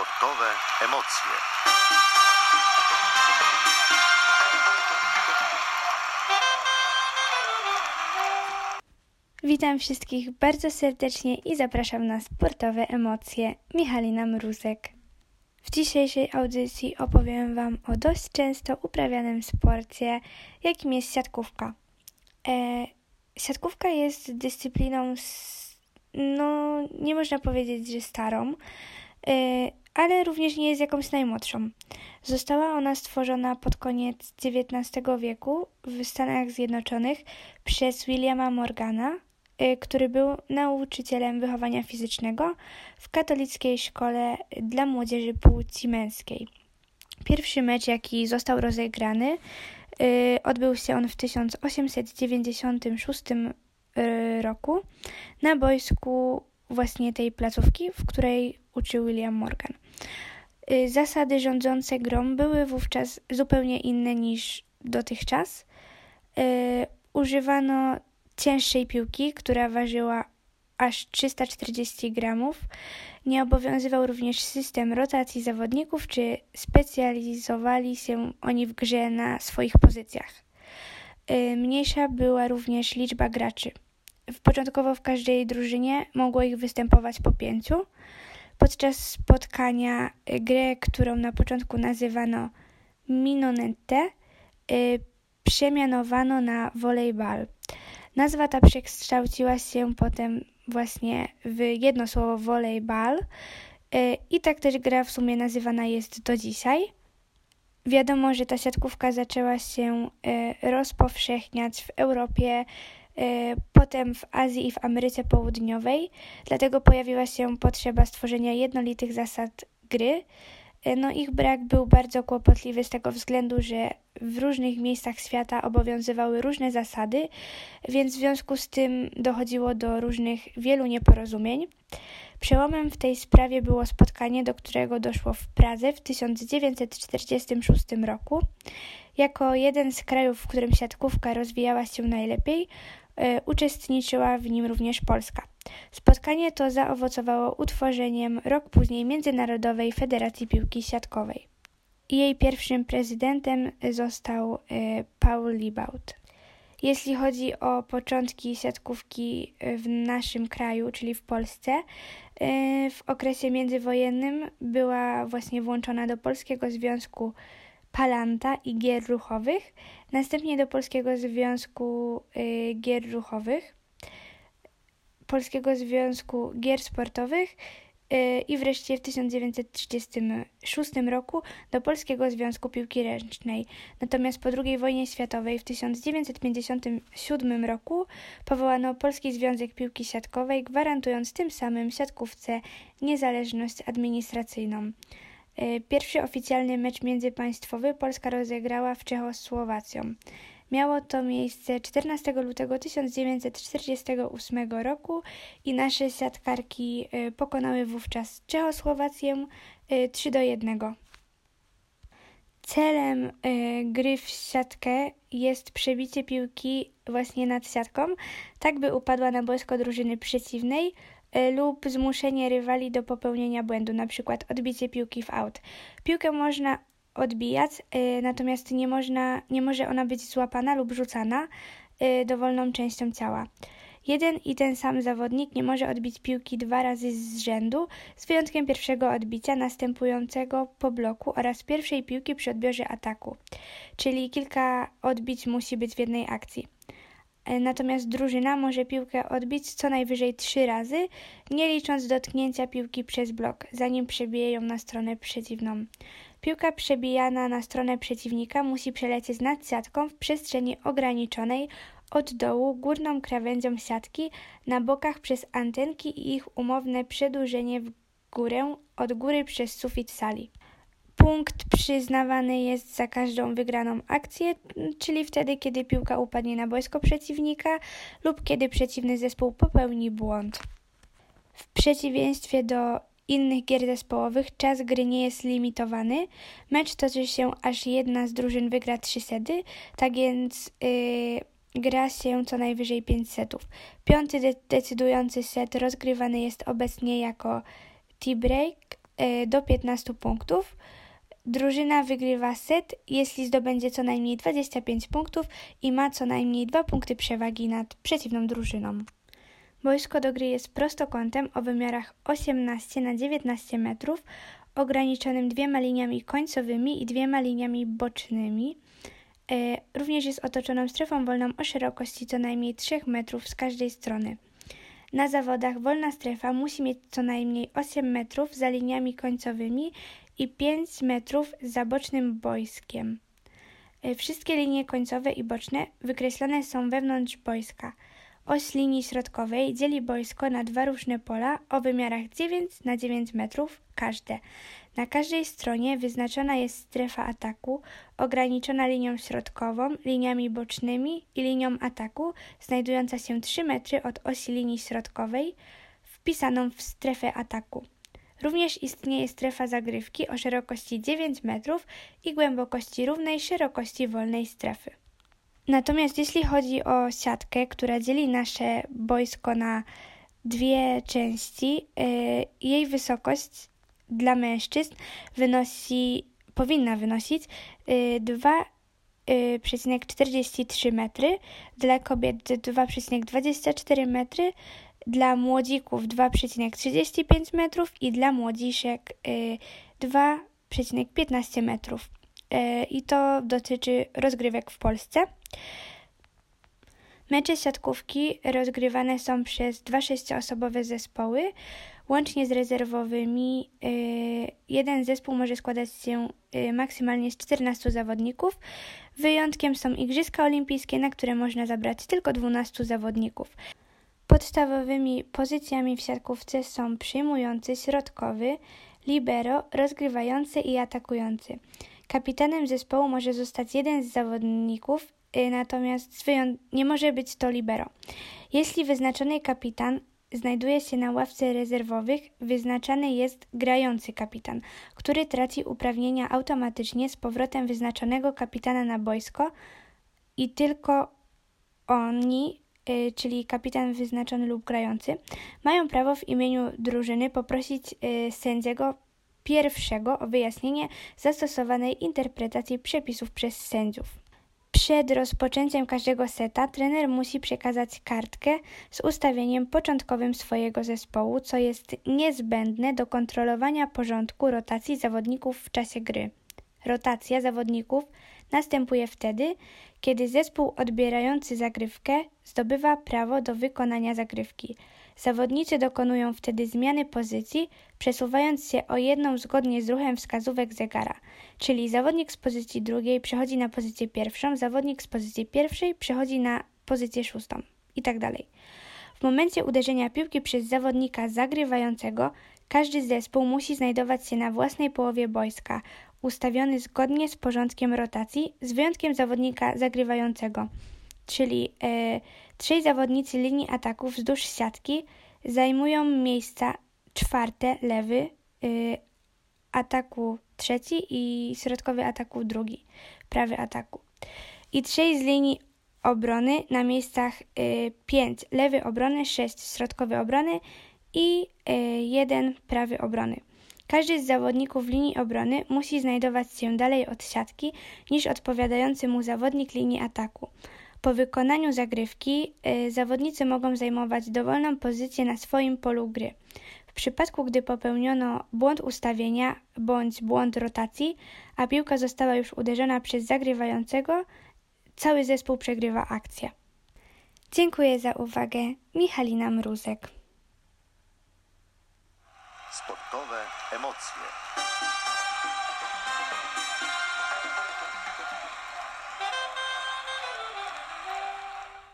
Sportowe emocje. Witam wszystkich bardzo serdecznie i zapraszam na sportowe emocje. Michalina Mruzek. W dzisiejszej audycji opowiem Wam o dość często uprawianym sporcie, jakim jest siatkówka. E, siatkówka jest dyscypliną, no nie można powiedzieć, że starą, e, ale również nie jest jakąś najmłodszą. Została ona stworzona pod koniec XIX wieku w Stanach Zjednoczonych przez Williama Morgana, y, który był nauczycielem wychowania fizycznego w katolickiej szkole dla młodzieży płci męskiej. Pierwszy mecz, jaki został rozegrany, y, odbył się on w 1896 y, roku na boisku właśnie tej placówki, w której uczył William Morgan. Y, Zasady rządzące grą były wówczas zupełnie inne niż dotychczas. Y, Używano cięższej piłki, która ważyła aż 340 gramów. Nie obowiązywał również system rotacji zawodników, czy specjalizowali się oni w grze na swoich pozycjach. Y, Mniejsza była również liczba graczy. Początkowo w każdej drużynie mogło ich występować po pięciu. Podczas spotkania y, grę, którą na początku nazywano minonette, y, przemianowano na volejbal. Nazwa ta przekształciła się potem właśnie w jedno słowo volejbal y, i tak też gra w sumie nazywana jest do dzisiaj. Wiadomo, że ta siatkówka zaczęła się rozpowszechniać w Europie, potem w Azji i w Ameryce Południowej, dlatego pojawiła się potrzeba stworzenia jednolitych zasad gry. Y, No ich brak był bardzo kłopotliwy z tego względu, że w różnych miejscach świata obowiązywały różne zasady, więc w związku z tym dochodziło do różnych wielu nieporozumień. Przełomem w tej sprawie było spotkanie, do którego doszło w Pradze w 1946 roku. Jako jeden z krajów, w którym siatkówka rozwijała się najlepiej, e, uczestniczyła w nim również Polska. Spotkanie to zaowocowało utworzeniem rok później Międzynarodowej Federacji Piłki Siatkowej. Jej pierwszym prezydentem został e, Paul Libaut. Jeśli chodzi o początki siatkówki e, w naszym kraju, czyli w Polsce, e, w okresie międzywojennym była właśnie włączona do Polskiego Związku Palanta i Gier Ruchowych, następnie do Polskiego Związku Gier Ruchowych, Polskiego Związku Gier Sportowych e, i wreszcie w 1936 roku do Polskiego Związku Piłki Ręcznej. Natomiast po II wojnie światowej w 1957 roku powołano Polski Związek Piłki Siatkowej, gwarantując tym samym siatkówce niezależność administracyjną. E, Pierwszy oficjalny mecz międzypaństwowy Polska rozegrała w Czechosłowacją. Miało to miejsce 14 lutego 1948 roku i nasze siatkarki e, pokonały wówczas Czechosłowację e, 3 do 1. Celem e, gry w siatkę jest przebicie piłki właśnie nad siatką, tak by upadła na boisko drużyny przeciwnej lub zmuszenie rywali do popełnienia błędu, przykład odbicie piłki w aut. Piłkę można odbijać, e, natomiast nie, można, nie może ona być złapana lub rzucana e, dowolną częścią ciała. Jeden i ten sam zawodnik nie może odbić piłki dwa razy z rzędu, z wyjątkiem pierwszego odbicia następującego po bloku oraz pierwszej piłki przy odbiorze ataku, czyli kilka odbić musi być w jednej akcji. E, Natomiast drużyna może piłkę odbić co najwyżej trzy razy, nie licząc dotknięcia piłki przez blok, zanim przebije ją na stronę przeciwną. Piłka przebijana na stronę przeciwnika musi przelecieć nad siatką w przestrzeni ograniczonej od dołu górną krawędzią siatki, na bokach przez antenki i ich umowne przedłużenie w górę, od góry przez sufit sali. Punkt przyznawany jest za każdą wygraną akcję, czyli wtedy, kiedy piłka upadnie na boisko przeciwnika lub kiedy przeciwny zespół popełni błąd. W przeciwieństwie do innych gier zespołowych czas gry nie jest limitowany. Mecz toczy się aż jedna z drużyn wygra trzy sety, tak więc yy, gra się co najwyżej 5 setów. Piąty de- decydujący set rozgrywany jest obecnie jako tie break e, do 15 punktów. Drużyna wygrywa set, jeśli zdobędzie co najmniej 25 punktów i ma co najmniej 2 punkty przewagi nad przeciwną drużyną. Boisko do gry jest prostokątem o wymiarach 18 na 19 metrów, ograniczonym dwiema liniami końcowymi i dwiema liniami bocznymi. E, również jest otoczoną strefą wolną o szerokości co najmniej 3 metrów z każdej strony. Na zawodach wolna strefa musi mieć co najmniej 8 metrów za liniami końcowymi i 5 metrów za bocznym boiskiem. E, wszystkie linie końcowe i boczne wykreślone są wewnątrz boiska. Oś linii środkowej dzieli boisko na dwa różne pola o wymiarach 9 na 9 metrów każde. Na każdej stronie wyznaczona jest strefa ataku, ograniczona linią środkową, liniami bocznymi i linią ataku, znajdująca się 3 metry od osi linii środkowej, wpisaną w strefę ataku. Również istnieje strefa zagrywki o szerokości 9 metrów i głębokości równej szerokości wolnej strefy. Natomiast jeśli chodzi o siatkę, która dzieli nasze boisko na dwie części, yy, jej wysokość dla mężczyzn wynosi, powinna wynosić yy, 2,43 yy, metry, dla kobiet 2,24 metry, dla młodzików 2,35 metrów i dla młodziszek 2,15 y, metrów. Y, I to dotyczy rozgrywek w Polsce. Mecze siatkówki rozgrywane są przez dwa sześcioosobowe zespoły, łącznie z rezerwowymi. Y, jeden zespół może składać się maksymalnie z 14 zawodników. Wyjątkiem są Igrzyska Olimpijskie, na które można zabrać tylko 12 zawodników. Podstawowymi pozycjami w siatkówce są przyjmujący, środkowy, libero, rozgrywający i atakujący. Kapitanem zespołu może zostać jeden z zawodników, natomiast nie może być to libero. Jeśli wyznaczony kapitan znajduje się na ławce rezerwowych, wyznaczany jest grający kapitan, który traci uprawnienia automatycznie z powrotem wyznaczonego kapitana na boisko i tylko oni Y, czyli kapitan wyznaczony lub grający, mają prawo w imieniu drużyny poprosić y, sędziego pierwszego o wyjaśnienie zastosowanej interpretacji przepisów przez sędziów. Przed rozpoczęciem każdego seta trener musi przekazać kartkę z ustawieniem początkowym swojego zespołu, co jest niezbędne do kontrolowania porządku rotacji zawodników w czasie gry. Rotacja zawodników następuje wtedy, kiedy zespół odbierający zagrywkę zdobywa prawo do wykonania zagrywki. Zawodnicy dokonują wtedy zmiany pozycji, przesuwając się o jedną zgodnie z ruchem wskazówek zegara, czyli zawodnik z pozycji drugiej przechodzi na pozycję pierwszą, zawodnik z pozycji pierwszej przechodzi na pozycję szóstą itd. Tak w momencie uderzenia piłki przez zawodnika zagrywającego, każdy zespół musi znajdować się na własnej połowie boiska, ustawiony zgodnie z porządkiem rotacji, z wyjątkiem zawodnika zagrywającego, czyli e, trzej zawodnicy linii ataków wzdłuż siatki zajmują miejsca czwarte, lewy, e, ataku trzeci i środkowy ataku drugi, prawy ataku. I trzej z linii obrony na miejscach 5 e, lewy obrony, 6 środkowy obrony i e, jeden prawy obrony. Każdy z zawodników linii obrony musi znajdować się dalej od siatki niż odpowiadający mu zawodnik linii ataku. Po wykonaniu zagrywki y, zawodnicy mogą zajmować dowolną pozycję na swoim polu gry. W przypadku, gdy popełniono błąd ustawienia bądź błąd rotacji, a piłka została już uderzona przez zagrywającego, cały zespół przegrywa akcję. Dziękuję za uwagę. Michalina Mruzek. Sportowe emocje.